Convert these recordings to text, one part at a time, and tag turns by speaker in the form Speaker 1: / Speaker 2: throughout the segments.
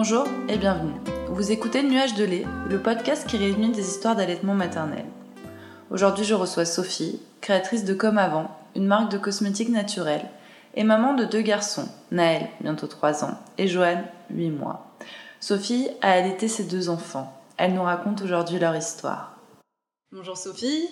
Speaker 1: Bonjour et bienvenue. Vous écoutez Nuage de lait, le podcast qui réunit des histoires d'allaitement maternel. Aujourd'hui, je reçois Sophie, créatrice de Comme Avant, une marque de cosmétiques naturels, et maman de deux garçons, Naël, bientôt 3 ans, et Joanne, 8 mois. Sophie a allaité ses deux enfants. Elle nous raconte aujourd'hui leur histoire. Bonjour Sophie.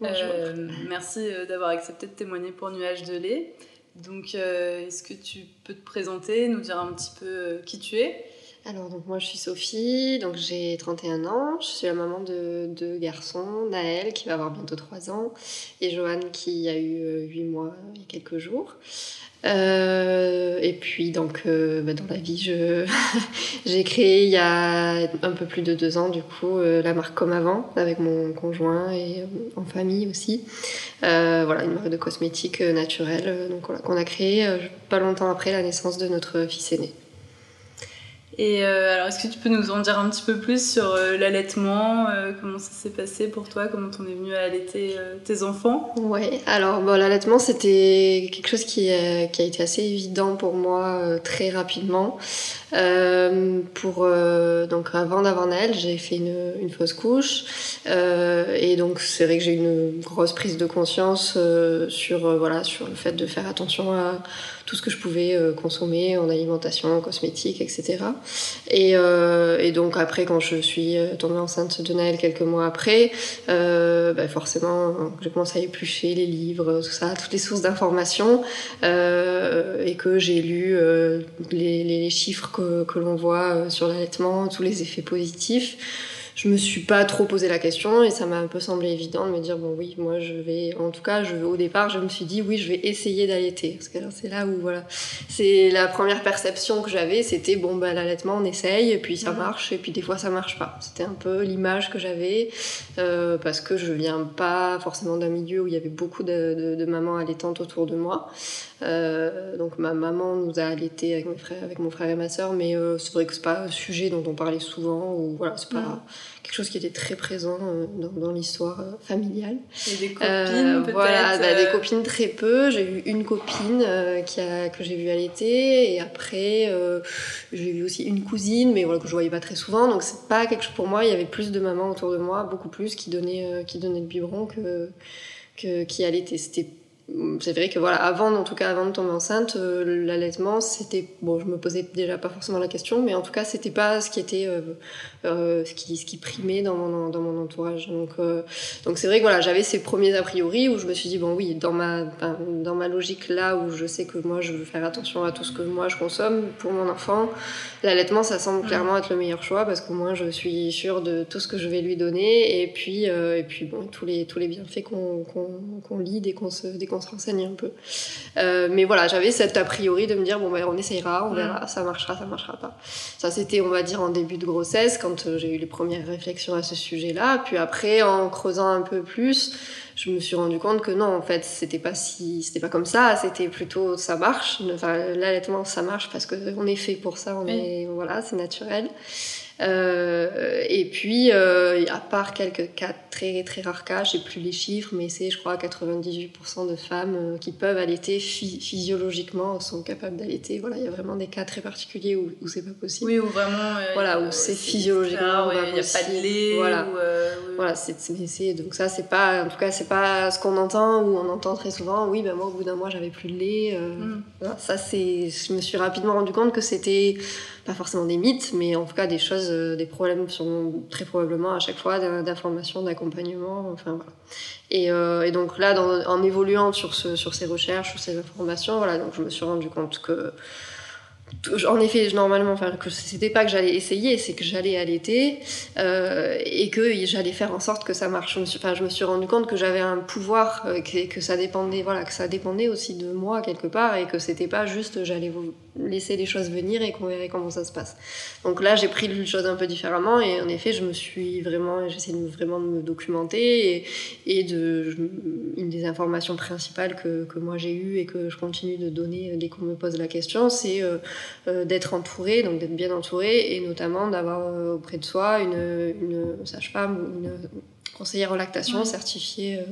Speaker 2: Bonjour.
Speaker 1: Euh, merci euh, d'avoir accepté de témoigner pour Nuage de lait. Donc, euh, est-ce que tu peux te présenter, nous dire un petit peu qui tu es?
Speaker 2: Alors, donc moi je suis Sophie, donc j'ai 31 ans, je suis la maman de deux garçons, Naël qui va avoir bientôt 3 ans et Joanne qui a eu euh, 8 mois il y a quelques jours. Euh, et puis donc euh, bah, dans la vie, je j'ai créé il y a un peu plus de deux ans du coup euh, la marque Comme Avant avec mon conjoint et euh, en famille aussi. Euh, voilà une marque de cosmétiques euh, naturels euh, donc qu'on a créé euh, pas longtemps après la naissance de notre fils aîné.
Speaker 1: Et euh, alors, est-ce que tu peux nous en dire un petit peu plus sur euh, l'allaitement euh, Comment ça s'est passé pour toi Comment t'en es venue à allaiter euh, tes enfants?
Speaker 2: Ouais, alors bon, l'allaitement c'était quelque chose qui, euh, qui a été assez évident pour moi très rapidement. Euh, pour euh, donc avant d'avoir Naël, j'ai fait une, fausse couche euh, et donc c'est vrai que j'ai une grosse prise de conscience sur voilà sur le fait de faire attention à tout ce que je pouvais consommer en alimentation, en cosmétique, etc. Et, donc après quand je suis tombée enceinte de Naël quelques mois après, bah forcément j'ai commencé à éplucher les livres, tout ça, toutes les sources d'informations et que j'ai lu les chiffres que, que l'on voit euh, sur l'allaitement, tous les effets positifs. Je me suis pas trop posé la question et ça m'a un peu semblé évident de me dire bon oui moi je vais en tout cas je au départ je me suis dit oui je vais essayer d'allaiter parce que c'est là où voilà c'est la première perception que j'avais c'était bon bah l'allaitement on essaye et puis ça
Speaker 1: Mhm.
Speaker 2: marche et puis des fois ça marche pas c'était un peu l'image que j'avais euh, parce que je viens pas forcément d'un milieu où il y avait beaucoup de, de, de mamans allaitantes autour de moi euh, donc ma maman nous a allaité avec mes frères, avec mon frère et ma sœur, mais euh, c'est vrai que c'est pas un sujet dont on parlait souvent ou voilà, c'est pas. Quelque chose qui était très présent euh, dans, dans l'histoire euh, familiale.
Speaker 1: Et des copines
Speaker 2: Euh,
Speaker 1: peut-être
Speaker 2: voilà, bah, des copines très peu. J'ai eu une copine qui a, que j'ai vue allaiter et après j'ai vu aussi une cousine, mais voilà que je voyais pas très souvent. Donc c'est pas quelque chose pour moi. Il y avait plus de mamans autour de moi, beaucoup plus qui donnaient qui donnaient le biberon que que qui allaitaient. C'était c'est vrai que voilà, avant, en tout cas, avant de tomber enceinte, euh, l'allaitement, c'était bon, je me posais déjà pas forcément la question, mais en tout cas, c'était pas ce qui était, euh, euh, ce qui, ce qui primait dans mon dans mon entourage. Donc, donc c'est vrai que voilà, j'avais ces premiers a priori où je me suis dit bon oui, dans ma dans ma logique là où je sais que moi je veux faire attention à tout ce que moi je consomme pour mon enfant, l'allaitement, ça semble clairement être le meilleur choix parce qu'au moins je suis sûre de tout ce que je vais lui donner et puis et puis bon tous les tous les bienfaits qu'on qu'on lit dès qu'on se dès qu'on se renseigne un peu. Euh, mais voilà, j'avais cet a priori de me dire bon ben on essayera, on verra, ça marchera, ça marchera pas. Ça c'était on va dire en début de grossesse quand euh, j'ai eu les premières réflexions à ce sujet-là. Puis après en creusant un peu plus, je me suis rendu compte que non en fait c'était pas si c'était pas comme ça, c'était plutôt ça marche. Enfin l'allaitement ça marche parce que on est fait pour ça, on
Speaker 1: Oui.
Speaker 2: est voilà c'est naturel. Euh, et puis, euh, à part quelques cas, très, très rares cas, j'ai plus les chiffres, mais c'est, je crois, 98% de femmes euh, qui peuvent allaiter phy- physiologiquement, sont capables d'allaiter. Voilà, il y a vraiment des cas très particuliers où, où c'est pas possible.
Speaker 1: Oui, ou vraiment. euh,
Speaker 2: Voilà, où c'est physiologiquement
Speaker 1: ouais, Il n'y a pas de lait.
Speaker 2: Voilà.
Speaker 1: ou.
Speaker 2: Voilà, c'est, donc ça, c'est pas, en tout cas, c'est pas ce qu'on entend, ou on entend très souvent, oui, ben moi, au bout d'un mois, j'avais plus de lait.
Speaker 1: Mm.
Speaker 2: voilà, ça, c'est, je me suis rapidement rendu compte que c'était pas forcément des mythes, mais en tout cas des choses, euh, des problèmes sont très probablement à chaque fois d'in- d'information, d'accompagnement, enfin voilà. Et, euh, et donc là, en évoluant sur, ce, sur ces recherches, sur ces informations, voilà, donc je me suis rendu compte que en effet, normalement, enfin, que c'était pas que j'allais essayer, c'est que j'allais allaiter euh, et que j'allais faire en sorte que ça marche. Je me suis, enfin, je me suis rendu compte que j'avais un pouvoir, euh, que, que ça dépendait, voilà, que ça dépendait aussi de moi quelque part et que c'était pas juste j'allais laisser les choses venir et qu'on verrait comment ça se passe. Donc là, j'ai pris les choses un peu différemment et en effet, je me suis vraiment, j'essaie de vraiment de me documenter et, et de une des informations principales que, que moi j'ai eues et que je continue de donner dès qu'on me pose la question, c'est euh, euh, d'être entouré, donc d'être bien entouré et notamment d'avoir euh, auprès de soi une, une sage-femme ou une conseillère en lactation certifiée euh,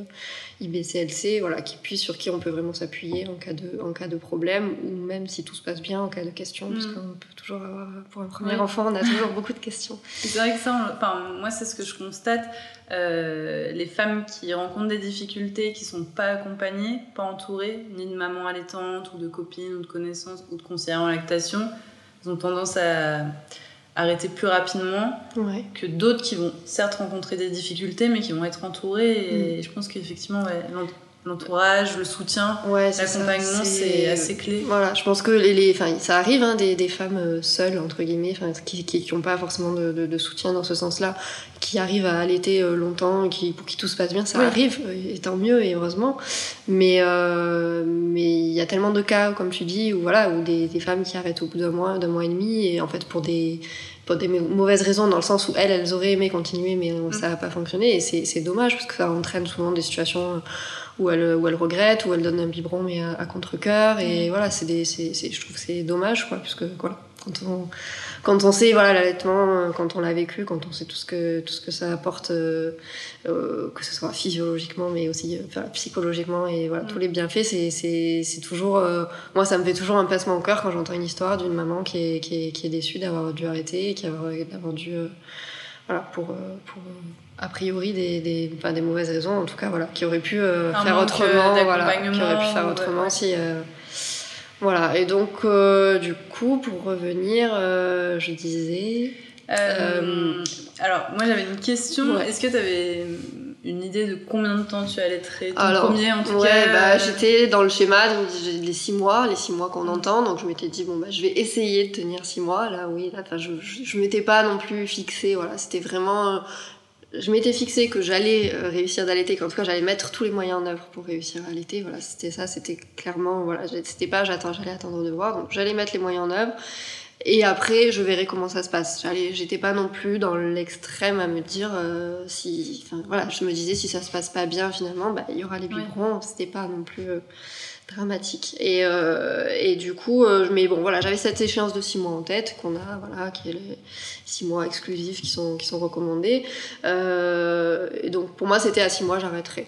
Speaker 2: IBCLC, voilà, qui puisse sur qui on peut vraiment s'appuyer en cas de en cas de problème ou même si tout se passe bien en cas de questions, parce mm. qu'on peut toujours avoir pour un premier enfant, on a toujours beaucoup de questions.
Speaker 1: C'est vrai que ça, enfin moi c'est ce que je constate, euh, les femmes qui rencontrent des difficultés, qui sont pas accompagnées, pas entourées, ni de maman allaitante ou de copines ou de connaissances ou de conseillères en lactation, elles ont tendance à arrêter plus rapidement que d'autres qui vont certes rencontrer des difficultés mais qui vont être entourés et mm. je pense qu'effectivement l'entourage, le soutien, l'accompagnement, c'est assez clé.
Speaker 2: Voilà, je pense que les, les ça arrive hein, des, des, femmes euh, seules, entre guillemets, qui n'ont pas forcément de, de, soutien dans ce sens-là, qui arrivent à allaiter euh, longtemps, qui, pour qui tout se passe bien, ça arrive, euh, et tant mieux, et heureusement. Mais mais il y a tellement de cas, comme tu dis, où, voilà, où des, des femmes qui arrêtent au bout d'un mois, d'un mois et demi, et en fait pour des pour des mauvaises raisons dans le sens où elles, elles auraient aimé continuer mais mm. ça n'a pas fonctionné et c'est dommage parce que ça entraîne souvent des situations où elles, où elles regrettent, où elles donnent un biberon mais à, contre-coeur et mm. voilà, c'est je trouve que c'est dommage quoi, puisque voilà, quand on, quand on sait voilà l'allaitement, euh, quand on l'a vécu, quand on sait tout ce que tout ce que ça apporte, euh, euh, que ce soit physiologiquement, mais aussi psychologiquement et voilà tous mm. les bienfaits, c'est c'est toujours moi ça me fait toujours un passement au cœur quand j'entends une histoire d'une maman qui est qui est, qui est déçue d'avoir dû arrêter, qui d'avoir dû voilà pour pour a priori des, des, enfin, des mauvaises raisons en tout cas voilà qui aurait pu faire autrement voilà qui aurait pu faire autrement si voilà, et donc, euh, du coup, pour revenir, euh, je disais.
Speaker 1: Euh, alors, moi j'avais une question. Est-ce que tu avais une idée de combien de temps tu allais traiter ton alors, premier en tout
Speaker 2: ouais, bah, J'étais dans le schéma, donc les six mois, les six mois qu'on mm. entend. Donc je m'étais dit, bon, bah, je vais essayer de tenir six mois. Là, oui, là, je, je, je m'étais pas non plus fixée. Voilà, c'était vraiment je m'étais fixé que j'allais euh, réussir d'allaiter, qu'en tout cas j'allais mettre tous les moyens en œuvre pour réussir à allaiter. Voilà, c'était ça, c'était clairement, voilà, c'était pas j'attends, j'allais attendre de voir, donc j'allais mettre les moyens en œuvre. Et après, je verrai comment ça se passe. J'allais, j'étais pas non plus dans l'extrême à me dire euh, si, enfin voilà, je me disais si ça se passe pas bien finalement, bah il y aura les biberons. C'était pas non plus euh, dramatique. Et, euh, et du coup, euh, mais bon, voilà, j'avais cette échéance de 6 mois en tête, qu'on a, voilà, qui est les 6 mois exclusifs qui sont, qui sont recommandés. Euh, et donc, pour moi, c'était à 6 mois, j'arrêterais.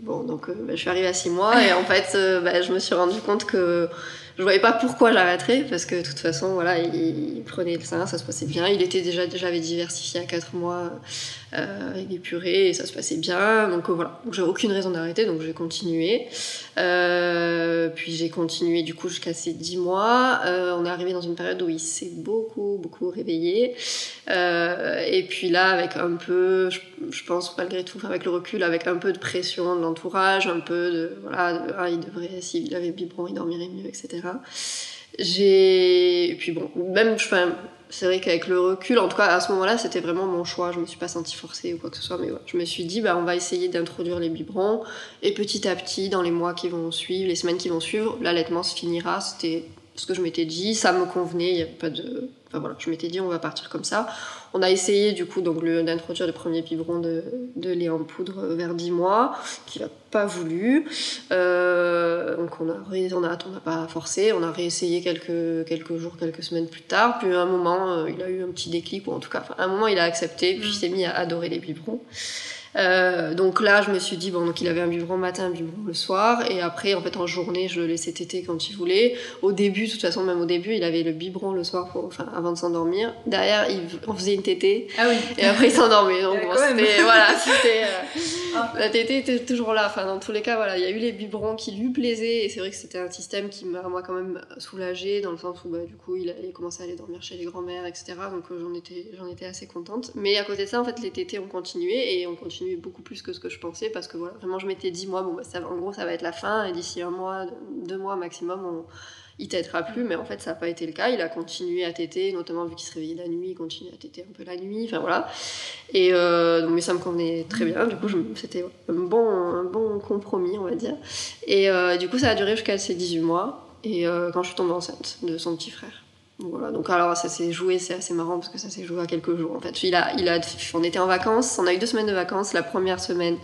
Speaker 2: Bon, donc, bah, je suis arrivée à 6 mois, et en fait, bah, je me suis rendu compte que je voyais pas pourquoi j'arrêterais parce que de toute façon voilà il, prenait le sein ça se passait bien. Il était déjà avait diversifié à 4 mois avec des purées et ça se passait bien. Donc euh, voilà. J'avais aucune raison d'arrêter donc j'ai continué. Euh, puis j'ai continué du coup jusqu'à ces 10 mois. Euh, on est arrivé dans une période où il s'est beaucoup beaucoup réveillé. Euh, et puis là avec un peu je, je, pense malgré tout avec le recul avec un peu de pression de l'entourage un peu de voilà ah, il devrait s'il avait biberon il dormirait mieux etc j'ai. Et puis bon, même, enfin, c'est vrai qu'avec le recul, en tout cas à ce moment-là, c'était vraiment mon choix. Je me suis pas sentie forcée ou quoi que ce soit, mais je me suis dit, bah, on va essayer d'introduire les biberons. Et petit à petit, dans les mois qui vont suivre, les semaines qui vont suivre, l'allaitement se finira. C'était ce que je m'étais dit, ça me convenait, il n'y avait pas de voilà, je m'étais dit on va partir comme ça. On a essayé du coup donc d'introduire le premier biberon de, de lait en poudre vers 10 mois, qu'il n'a pas voulu. Euh, donc on a, on a, on n'a pas forcé, on a réessayé quelques, quelques jours, quelques semaines plus tard. Puis à un moment, euh, il a eu un petit déclic, ou en tout cas, à un moment il a accepté, puis il s'est mis à adorer les biberons. Euh, donc là, je me suis dit, bon, donc il avait un biberon matin, un biberon le soir, et après, en fait, en journée, je le laissais téter quand il voulait. Au début, de toute façon, même au début, il avait le biberon le soir, pour, enfin, avant de s'endormir. Derrière, il, on faisait une tétée.
Speaker 1: Ah oui.
Speaker 2: Et après, il s'endormait. Donc, bon, c'était, voilà, c'était, euh, ah. la tétée était toujours là. Enfin, dans tous les cas, voilà, il y a eu les biberons qui lui plaisaient, et c'est vrai que c'était un système qui m'a, moi, quand même soulagée, dans le sens où, bah, du coup, il a, commencé à aller dormir chez les grands-mères, etc. Donc, euh, j'en étais, j'en étais assez contente. Mais à côté de ça, en fait, les tétés ont continué, et on beaucoup plus que ce que je pensais parce que voilà, vraiment je m'étais dit moi bon bah, ça, en gros ça va être la fin et d'ici un mois, deux mois maximum on, il t'aidera plus mais en fait ça n'a pas été le cas, il a continué à téter notamment vu qu'il se réveillait la nuit, il continuait à téter un peu la nuit, enfin voilà. Et euh, mais ça me convenait très bien, du coup c'était un bon, un bon compromis on va dire. Et euh, du coup ça a duré jusqu'à ses 18 mois et euh, quand je suis tombée enceinte de son petit frère. Voilà, donc alors ça s'est joué, c'est assez marrant parce que ça s'est joué à quelques jours en fait. Il a, il a, on était en vacances, on a eu deux semaines de vacances. La première semaine,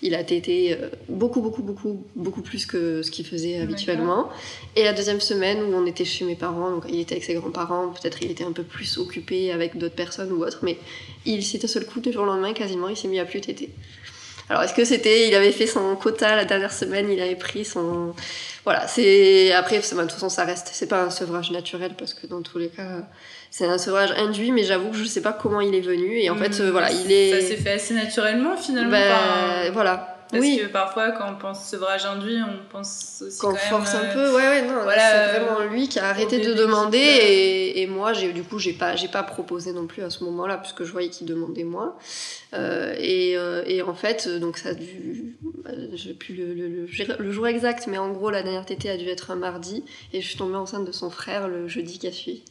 Speaker 2: il a tété euh, beaucoup, beaucoup, beaucoup, beaucoup plus que ce qu'il faisait habituellement. Et la deuxième semaine où on était chez mes parents, donc il était avec ses grands-parents, peut-être il était un peu plus occupé avec d'autres personnes ou autre, mais il s'est un seul coup, du jour au lendemain, quasiment, il s'est mis à plus téter. Alors est-ce que c'était, il avait fait son quota la dernière semaine, il avait pris son, voilà, c'est après, de toute façon ça reste, c'est pas un sevrage naturel parce que dans tous les cas, c'est un sevrage induit, mais j'avoue que je sais pas comment il est venu et en fait,
Speaker 1: Hmm,
Speaker 2: voilà, il est.
Speaker 1: Ça s'est fait assez naturellement finalement.
Speaker 2: Ben, voilà.
Speaker 1: Parce
Speaker 2: oui.
Speaker 1: que parfois, quand on pense sevrage induit, on pense aussi
Speaker 2: Qu'on
Speaker 1: quand
Speaker 2: force
Speaker 1: même,
Speaker 2: un
Speaker 1: euh,
Speaker 2: peu, ouais, ouais, non,
Speaker 1: voilà,
Speaker 2: c'est vraiment lui qui a arrêté de demander et, et moi, j'ai, du coup, j'ai pas, j'ai pas proposé non plus à ce moment-là, puisque je voyais qu'il demandait moins. Euh, et, euh, et en fait, euh, donc ça a dû, euh, j'ai plus le, le, le, le jour exact, mais en gros, la dernière tétée a dû être un mardi et je suis tombée enceinte de son frère le jeudi qui a suivi.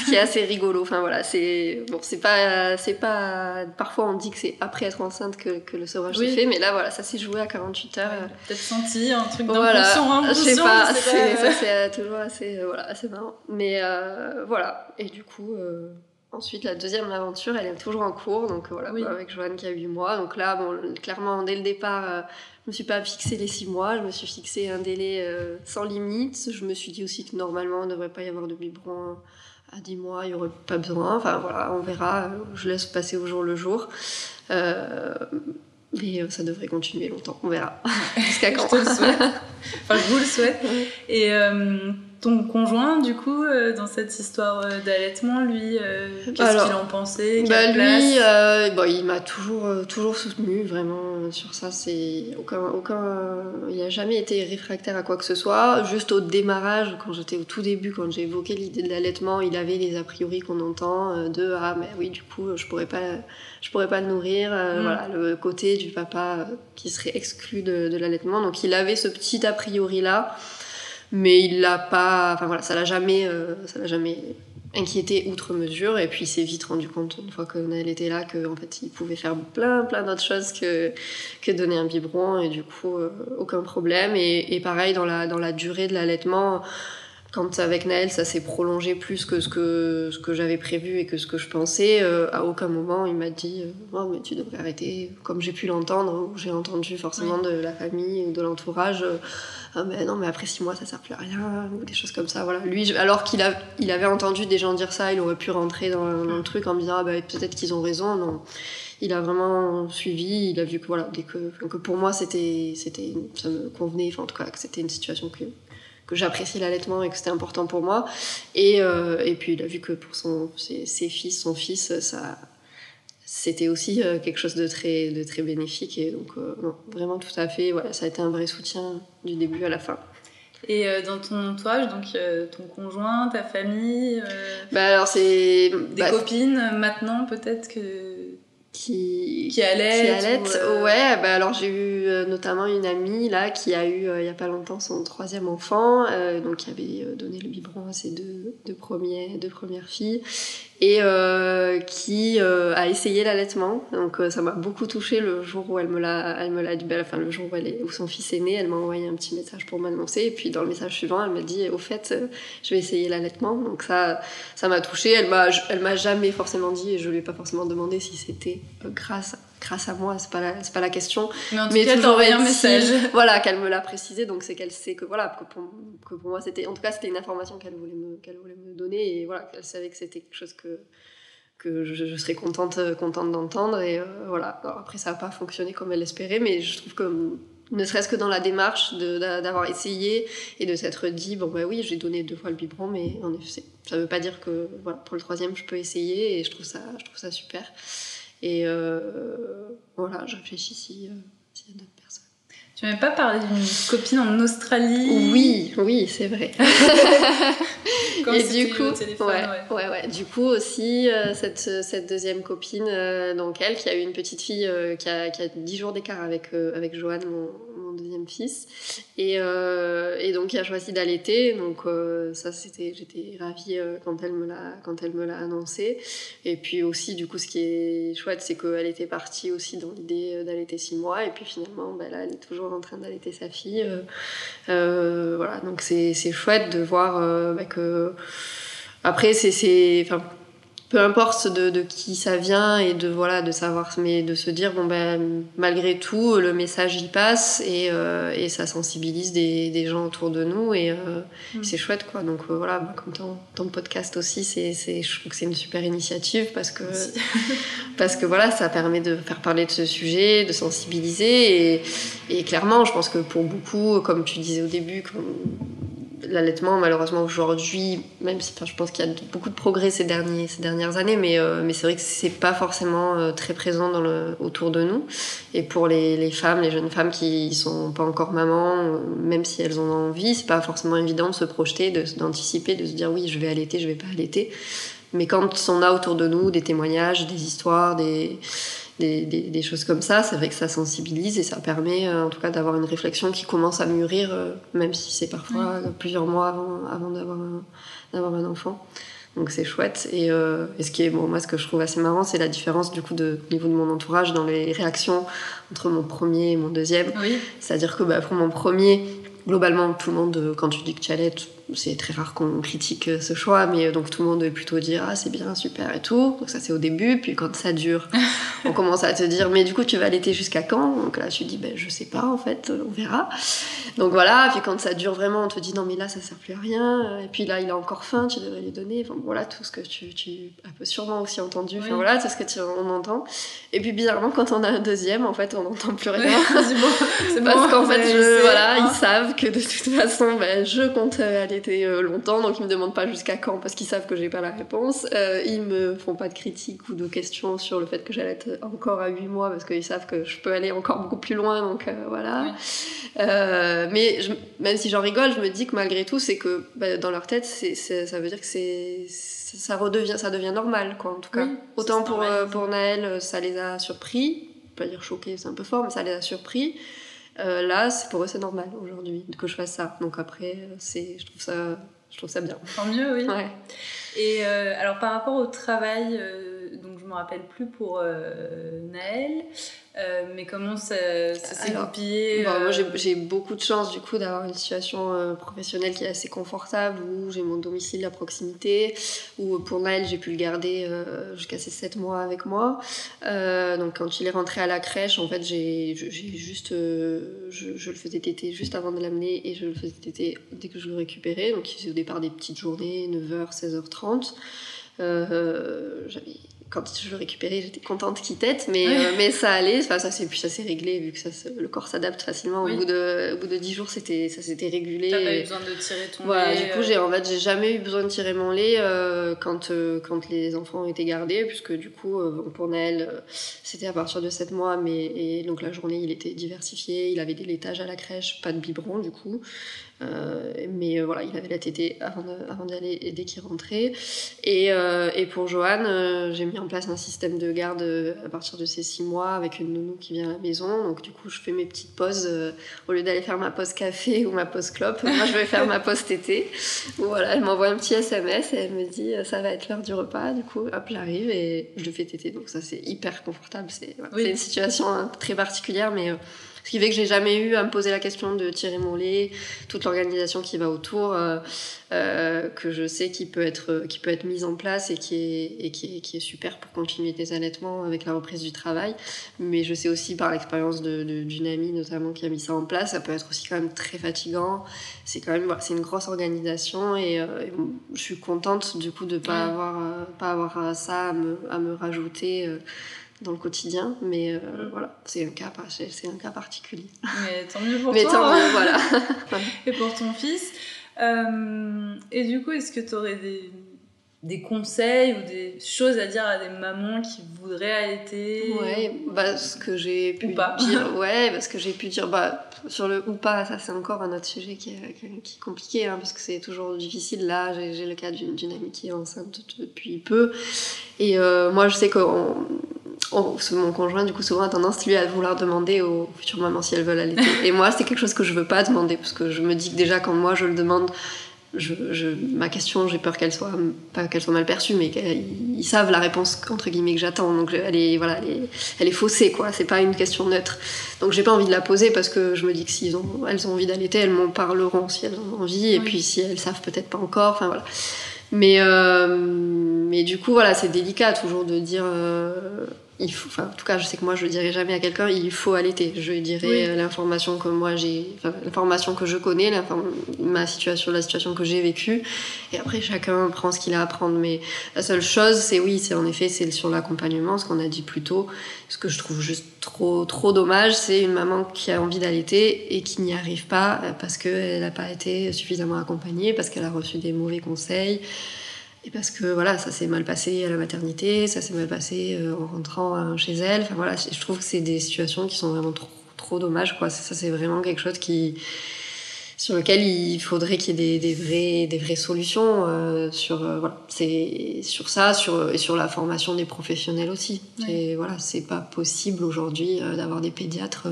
Speaker 2: Ce qui est assez rigolo. Enfin voilà, c'est bon, c'est pas, c'est pas. Parfois, on dit que c'est après être enceinte que, que le sevrage
Speaker 1: Oui.
Speaker 2: se fait, mais là, voilà, ça s'est joué à 48 heures.
Speaker 1: ouais, Peut-être senti un truc
Speaker 2: Voilà,
Speaker 1: d'impulsion,
Speaker 2: je sais pas,
Speaker 1: je
Speaker 2: c'est-
Speaker 1: pas,
Speaker 2: ça
Speaker 1: euh,
Speaker 2: c'est euh, toujours assez, euh, voilà, assez marrant. Mais euh, voilà, et du coup, euh, ensuite la deuxième aventure, elle est toujours en cours, donc euh, voilà,
Speaker 1: Oui.
Speaker 2: avec Joanne qui a 8 mois. Donc là, bon, clairement, dès le départ, euh, je me suis pas fixé les 6 mois, je me suis fixé un délai euh, sans limite. Je me suis dit aussi que normalement, il ne devrait pas y avoir de biberon à 10 mois, il n'y aurait pas besoin. Enfin voilà, on verra, je laisse passer au jour le jour. Euh, mais euh, ça devrait continuer longtemps, on verra. Jusqu'à
Speaker 1: Je
Speaker 2: quand
Speaker 1: te le souhaite. Enfin, je vous le souhaite. Et euh, ton conjoint, du coup, euh, dans cette histoire euh, d'allaitement, lui, euh, qu'est-ce qu'il en pensait
Speaker 2: Bah, lui, bon, il m'a toujours, toujours soutenu vraiment sur ça. C'est aucun, aucun, il a jamais été réfractaire à quoi que ce soit. Juste au démarrage, quand j'étais au tout début, quand j'ai évoqué l'idée de l'allaitement, il avait les a priori qu'on entend de ah mais oui du coup je pourrais pas, je pourrais pas le nourrir.
Speaker 1: Mm.
Speaker 2: Voilà le côté du papa qui serait exclu de, de l'allaitement. Donc il avait ce petit a priori là, mais il l'a pas, enfin voilà, ça l'a jamais, euh, ça l'a jamais inquiété outre mesure. Et puis il s'est vite rendu compte une fois que Naël était là que en fait il pouvait faire plein plein d'autres choses que que donner un biberon. Et du coup euh, aucun problème. Et, et pareil dans la dans la durée de l'allaitement quand avec Naël ça s'est prolongé plus que ce que ce que j'avais prévu et que ce que je pensais euh, à aucun moment il m'a dit euh, oh mais tu devrais arrêter. Comme j'ai pu l'entendre j'ai entendu forcément de la famille ou de l'entourage euh, ah mais non mais après six mois ça sert plus à rien ou des choses comme ça voilà. Lui alors qu'il a, il avait entendu des gens dire ça il aurait pu rentrer dans, dans le truc en me disant ah bah peut-être qu'ils ont raison non. Il a vraiment suivi il a vu que voilà dès que, que pour moi c'était c'était ça me convenait enfin en tout cas que c'était une situation que que j'appréciais l'allaitement et que c'était important pour moi. Et, euh, et puis il a vu que pour son ses, ses fils son fils ça c'était aussi euh, quelque chose de très de très bénéfique. Et donc euh, non, vraiment tout à fait voilà ça a été un vrai soutien du début à la fin.
Speaker 1: Et euh, dans ton entourage, donc euh, ton conjoint, ta famille,
Speaker 2: bah alors c'est
Speaker 1: des
Speaker 2: bah,
Speaker 1: copines maintenant peut-être que
Speaker 2: qui
Speaker 1: qui allaitent.
Speaker 2: qui allait.
Speaker 1: ou, euh,
Speaker 2: Ouais, bah alors j'ai eu euh, notamment une amie là qui a eu euh, il y a pas longtemps son troisième enfant, euh, donc qui avait donné le biberon à ses deux, deux, premiers, deux premières filles et euh, qui euh, a essayé l'allaitement. Donc euh, ça m'a beaucoup touchée le jour où elle me l'a, elle me l'a dit, bah, enfin le jour où, son fils est né, elle m'a envoyé un petit message pour m'annoncer et puis dans le message suivant elle m'a dit au fait je vais essayer l'allaitement. Donc ça, ça m'a touchée. Elle m'a, elle m'a jamais forcément dit et je lui ai pas forcément demandé si c'était grâce grâce à moi, c'est pas la, c'est pas la question.
Speaker 1: Mais en tout
Speaker 2: Mais
Speaker 1: cas,
Speaker 2: toujours
Speaker 1: un message.
Speaker 2: Voilà, qu'elle me l'a précisé, donc c'est qu'elle sait que voilà, que pour, que pour moi c'était, en tout cas c'était une information qu'elle voulait me, qu'elle voulait me donner et voilà, qu'elle savait que c'était quelque chose que que je, je serais contente, contente d'entendre et euh, voilà. Alors après ça n'a pas fonctionné comme elle l'espérait, mais je trouve que ne serait-ce que dans la démarche de- d'a- d'avoir essayé et de s'être dit bon bah oui j'ai donné deux fois le biberon mais en effet ça veut pas dire que voilà pour le troisième je peux essayer et je trouve ça je trouve ça super et euh, voilà je réfléchis si euh, s'il y a d'autres personnes
Speaker 1: Tu m'avais pas parlé d'une copine en Australie?
Speaker 2: Oui oui c'est vrai
Speaker 1: Quand
Speaker 2: et du coup, ouais,
Speaker 1: ouais.
Speaker 2: ouais, ouais. Du coup aussi, euh, cette, cette deuxième copine, euh, donc elle, qui a eu une petite fille euh, qui, a, qui a 10 jours d'écart avec, avec Johan, mon, mon deuxième fils, et, euh, et donc qui a choisi d'allaiter. Donc euh, ça, c'était, j'étais ravie euh, quand elle me l'a, quand elle me l'a annoncé. Et puis aussi, du coup, ce qui est chouette, c'est qu'elle était partie aussi dans l'idée d'allaiter 6 mois, et puis finalement, bah, là, elle est toujours en train d'allaiter sa fille. voilà, donc c'est c'est chouette de voir bah, que après, c'est, enfin, peu importe de, de, qui ça vient et de voilà de savoir mais de se dire bon ben malgré tout le message y passe et, euh, et ça sensibilise des, des, gens autour de nous et euh, mm. c'est chouette quoi donc euh, voilà comme ton, ton, podcast aussi c'est c'est je trouve que c'est une super initiative parce que parce que voilà ça permet de faire parler de ce sujet de sensibiliser et, et clairement je pense que pour beaucoup comme tu disais au début l'allaitement, malheureusement, aujourd'hui, même si je pense qu'il y a beaucoup de progrès ces, derniers, ces dernières années, mais, euh, mais c'est vrai que c'est pas forcément euh, très présent dans le, autour de nous. Et pour les, les, femmes, les jeunes femmes qui sont pas encore mamans, euh, même si elles ont envie, c'est pas forcément évident de se projeter, d'anticiper, de, de, se dire oui, je vais allaiter, je vais pas allaiter. Mais quand on a autour de nous des témoignages, des histoires, des des, des, des, choses comme ça, c'est vrai que ça sensibilise et ça permet euh, en tout cas d'avoir une réflexion qui commence à mûrir, euh, même si c'est parfois plusieurs mois avant, avant d'avoir un, d'avoir un enfant. Donc c'est chouette. Et, euh, et, ce qui est, bon, moi, ce que je trouve assez marrant, c'est la différence du coup de au niveau de mon entourage dans les réactions entre mon premier et mon deuxième.
Speaker 1: Oui.
Speaker 2: C'est-à-dire que bah, pour mon premier, globalement, tout le monde, quand tu dis que tu allaites, c'est très rare qu'on critique ce choix, mais donc tout le monde plutôt dire ah c'est bien, super et tout. Donc ça c'est au début, puis quand ça dure, on commence à te dire mais du coup tu vas allaiter jusqu'à quand? Donc là tu dis ben je sais pas en fait, on verra. Donc voilà, puis quand ça dure vraiment, on te dit non mais là ça sert plus à rien. Et puis là il a encore faim, tu devrais lui donner. Enfin voilà tout ce que tu, tu as sûrement aussi entendu. Enfin voilà tout ce que tu on entend. Et puis bizarrement quand on a un deuxième, en fait on n'entend plus rien. c'est Parce qu'en fait je, voilà ils savent que de toute façon ben, je compte aller été euh, longtemps, donc ils me demandent pas jusqu'à quand parce qu'ils savent que j'ai pas la réponse. Euh, ils me font pas de critiques ou de questions sur le fait que j'allais être encore à 8 mois parce qu'ils savent que je peux aller encore beaucoup plus loin, donc euh, voilà. Euh, mais je, même si j'en rigole, je me dis que malgré tout, c'est que bah, dans leur tête, c'est, ça veut dire que c'est ça redevient, ça devient normal, quoi, en tout cas. Autant pour, pour Naël, ça les a surpris, pas dire choqués, c'est un peu fort, mais ça les a surpris. Euh, là, c'est pour eux, c'est normal aujourd'hui que je fasse ça. Donc après, c'est, je trouve ça, je trouve ça bien.
Speaker 1: Tant mieux, oui.
Speaker 2: Ouais.
Speaker 1: Et euh, alors par rapport au travail, euh, je me rappelle plus pour euh, Naël, euh, mais comment ça, ça s'est goupillé
Speaker 2: bon, Moi, j'ai beaucoup de chance du coup d'avoir une situation euh, professionnelle qui est assez confortable, où j'ai mon domicile à proximité, où pour Naël, j'ai pu le garder euh, jusqu'à ses 7 mois avec moi. donc quand il est rentré à la crèche, en fait, j'ai juste, je, je, le faisais téter juste avant de l'amener et je le faisais téter dès que je le récupérais. Donc il faisait au départ des petites journées, 9h, 16h30. J'avais quand je le récupérais, j'étais contente qu'il tête, mais, euh, mais ça allait. Enfin, ça s'est puis ça s'est réglé vu que ça, le corps s'adapte facilement. Au bout de au bout de 10 jours, c'était ça s'était régulé.
Speaker 1: T'as pas eu besoin de tirer ton
Speaker 2: voilà,
Speaker 1: lait.
Speaker 2: Du coup, j'ai en fait j'ai jamais eu besoin de tirer mon lait euh, quand euh, quand les enfants ont été gardés, puisque du coup pour Naël c'était à partir de 7 mois, mais et donc la journée il était diversifié, il avait des laitages à la crèche, pas de biberon du coup. Euh, mais euh, voilà, il avait la tétée avant, avant d'y aller et dès qu'il rentrait. Et, euh, et pour Johan, j'ai mis en place un système de garde à partir de ses six mois avec une nounou qui vient à la maison. Donc du coup, je fais mes petites pauses au lieu d'aller faire ma pause café ou ma pause clope. moi, je vais faire ma pause tétée. Voilà, elle m'envoie un petit SMS et elle me dit ça va être l'heure du repas. Du coup, hop, j'arrive et je le fais téter. Donc ça, c'est hyper confortable. C'est voilà, oui. une situation hein, très particulière, mais ce qui fait que j'ai jamais eu à me poser la question de tirer mon lait, toute l'organisation qui va autour, euh, euh, que je sais qui peut être qui peut être mise en place et qui est et qui est, qui est super pour continuer tes allaitements avec la reprise du travail. Mais je sais aussi par l'expérience d'une amie notamment qui a mis ça en place, ça peut être aussi quand même très fatigant. C'est quand même voilà, c'est une grosse organisation et, euh, et bon, je suis contente du coup de pas avoir pas avoir ça à me, à me rajouter dans le quotidien, mais euh, mmh. voilà, c'est un cas, c'est un cas particulier.
Speaker 1: Mais tant mieux pour
Speaker 2: mais
Speaker 1: toi.
Speaker 2: Tant mieux, voilà.
Speaker 1: et pour ton fils. Euh, et du coup, est-ce que tu aurais des, des conseils ou des choses à dire à des mamans qui voudraient allaiter
Speaker 2: Ouais, bah ce que j'ai pu
Speaker 1: pas.
Speaker 2: dire, ouais, parce que j'ai pu dire, bah sur le ou pas, ça c'est encore un autre sujet qui est, qui est compliqué, hein, parce que c'est toujours difficile. Là, j'ai le cas d'une amie qui est enceinte depuis peu, et euh, moi je sais que Oh, mon conjoint, du coup, souvent a tendance, lui, à vouloir demander aux futures mamans si elles veulent allaiter. Et moi, c'est quelque chose que je veux pas demander, parce que je me dis que déjà, quand moi je le demande, je, je, ma question, j'ai peur qu'elle soit, pas qu'elle soit mal perçue, mais qu'ils savent la réponse, entre guillemets, que j'attends. Donc, elle est, voilà, elle est, elle est faussée, quoi. C'est pas une question neutre. Donc, j'ai pas envie de la poser parce que je me dis que si ont, elles ont envie d'allaiter, elles m'en parleront si elles ont envie, et oui. puis si elles savent peut-être pas encore, enfin voilà. Mais, mais du coup, voilà, c'est délicat toujours de dire il faut, enfin, en tout cas, je sais que moi, je ne dirais jamais à quelqu'un, il faut allaiter. Je dirais euh, l'information que moi j'ai, enfin, l'information que je connais, ma situation, la situation que j'ai vécue. Et après, chacun prend ce qu'il a à prendre. Mais la seule chose, c'est oui, c'est en effet, c'est sur l'accompagnement, ce qu'on a dit plus tôt. Ce que je trouve juste trop, trop dommage, c'est une maman qui a envie d'allaiter et qui n'y arrive pas parce qu'elle n'a pas été suffisamment accompagnée, parce qu'elle a reçu des mauvais conseils. Et parce que voilà, ça s'est mal passé à la maternité, ça s'est mal passé euh, en rentrant euh, chez elle. Enfin voilà, je trouve que c'est des situations qui sont vraiment trop, trop dommages. Quoi. Ça, c'est vraiment quelque chose qui, sur lequel il faudrait qu'il y ait des, des, vrais, des vraies solutions euh, sur, voilà, c'est, sur ça sur, et sur la formation des professionnels aussi. Et voilà, c'est pas possible aujourd'hui d'avoir des pédiatres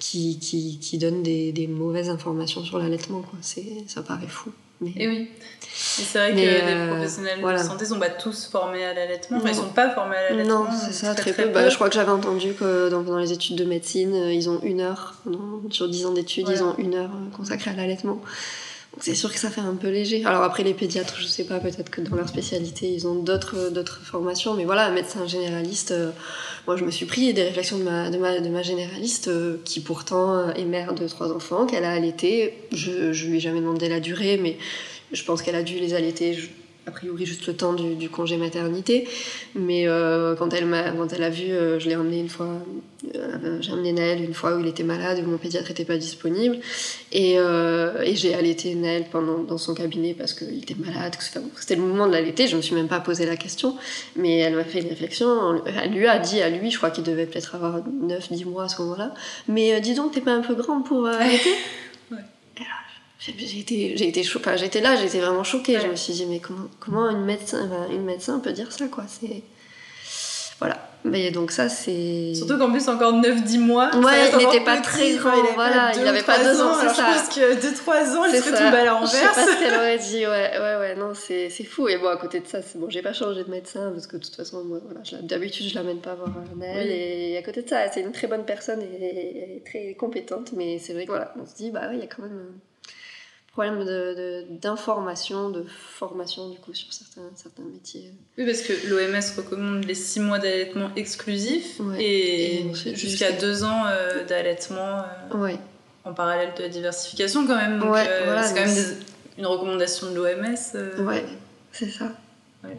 Speaker 2: qui, qui, qui donnent des, des mauvaises informations sur l'allaitement. Quoi. C'est, ça paraît fou.
Speaker 1: Et oui. C'est vrai que les euh, professionnels de santé sont pas tous formés à l'allaitement. Enfin, ils sont pas formés à l'allaitement.
Speaker 2: Non, c'est ça, très, peu. Bah, je crois que j'avais entendu que dans, dans, les études de médecine, euh, ils ont une heure, sur 10 ans d'études, ils ont une heure euh, consacrée à l'allaitement. C'est sûr que ça fait un peu léger. Alors après les pédiatres, je sais pas, peut-être que dans leur spécialité, ils ont d'autres formations, mais voilà, médecin généraliste, moi je me suis pris des réflexions de ma généraliste qui pourtant est mère de trois enfants, qu'elle a allaité. Je je lui ai jamais demandé la durée, mais je pense qu'elle a dû les allaiter a priori juste le temps du, congé maternité. Mais euh, quand, elle m'a, quand elle a vu, euh, je l'ai emmené une fois, euh, j'ai emmené Naël une fois où il était malade, où mon pédiatre n'était pas disponible. Et, j'ai allaité Naël pendant, dans son cabinet parce qu'il était malade. C'était le moment de l'allaiter, je me suis même pas posé la question. Mais elle m'a fait une réflexion. Elle lui a dit à lui, je crois qu'il devait peut-être avoir 9-10 mois à ce moment-là, mais dis donc, t'es pas un peu grande pour allaiter? j'ai été j'ai été j'étais là j'étais vraiment choquée. Je me suis dit mais comment comment une médecin une médecin peut dire ça quoi? C'est voilà. Mais donc ça c'est
Speaker 1: surtout qu'en plus encore 9 10 mois
Speaker 2: ouais il n'était pas très grand il voilà il avait pas deux ans,
Speaker 1: alors
Speaker 2: ça.
Speaker 1: je pense que 2 3 ans il serait tombé à l'envers.
Speaker 2: Je sais pas ce qu'elle aurait dit ouais ouais ouais non c'est c'est fou. Et bon à côté de ça c'est bon j'ai pas changé de médecin parce que de toute façon moi voilà d'habitude je l'amène pas voir Nel et à côté de ça c'est une très bonne personne et, et très compétente mais c'est vrai que voilà on se dit bah oui il y a quand même problème d'information, de, de, formation du coup sur certains, certains métiers.
Speaker 1: Oui, parce que l'OMS recommande les 6 mois d'allaitement exclusif et, jusqu'à 2 ans euh, d'allaitement euh, en parallèle de la diversification quand même. Donc euh, c'est quand même une recommandation de l'OMS.
Speaker 2: Ouais, c'est ça.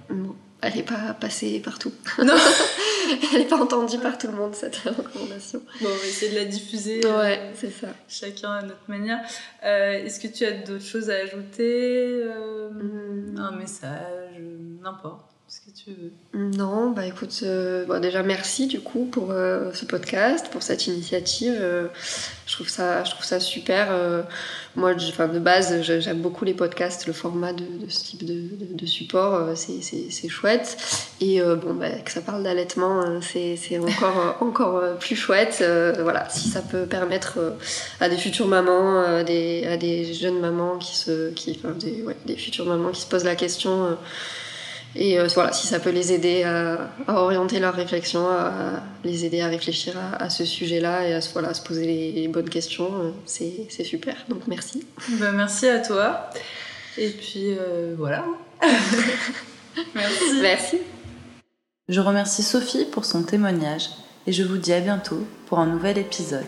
Speaker 2: Bon elle n'est pas passée partout. Non Elle n'est pas entendue par tout le monde, cette recommandation.
Speaker 1: Bon, on va essayer de la diffuser.
Speaker 2: Ouais, euh, c'est ça.
Speaker 1: Chacun à notre manière. Euh, est-ce que tu as d'autres choses à ajouter euh, hmm. Un message N'importe
Speaker 2: Non, bah écoute, euh, déjà merci du coup pour euh, ce podcast, pour cette initiative. Euh, je, trouve ça, je trouve ça super. moi, enfin, de base, j'aime beaucoup les podcasts, le format de, ce type de, support, c'est chouette. Et bon, bah, que ça parle d'allaitement, c'est encore, encore plus chouette. voilà, si ça peut permettre à des futures mamans, à des jeunes mamans qui se, qui, des futures mamans qui se posent la question et euh, voilà, si ça peut les aider à, orienter leur réflexion, à les aider à réfléchir à, ce sujet-là et à, voilà, à se poser les, bonnes questions, euh, c'est super. Donc merci.
Speaker 1: Ben, merci à toi. Et puis euh, voilà. merci.
Speaker 2: Merci.
Speaker 1: Je remercie Sophie pour son témoignage et je vous dis à bientôt pour un nouvel épisode.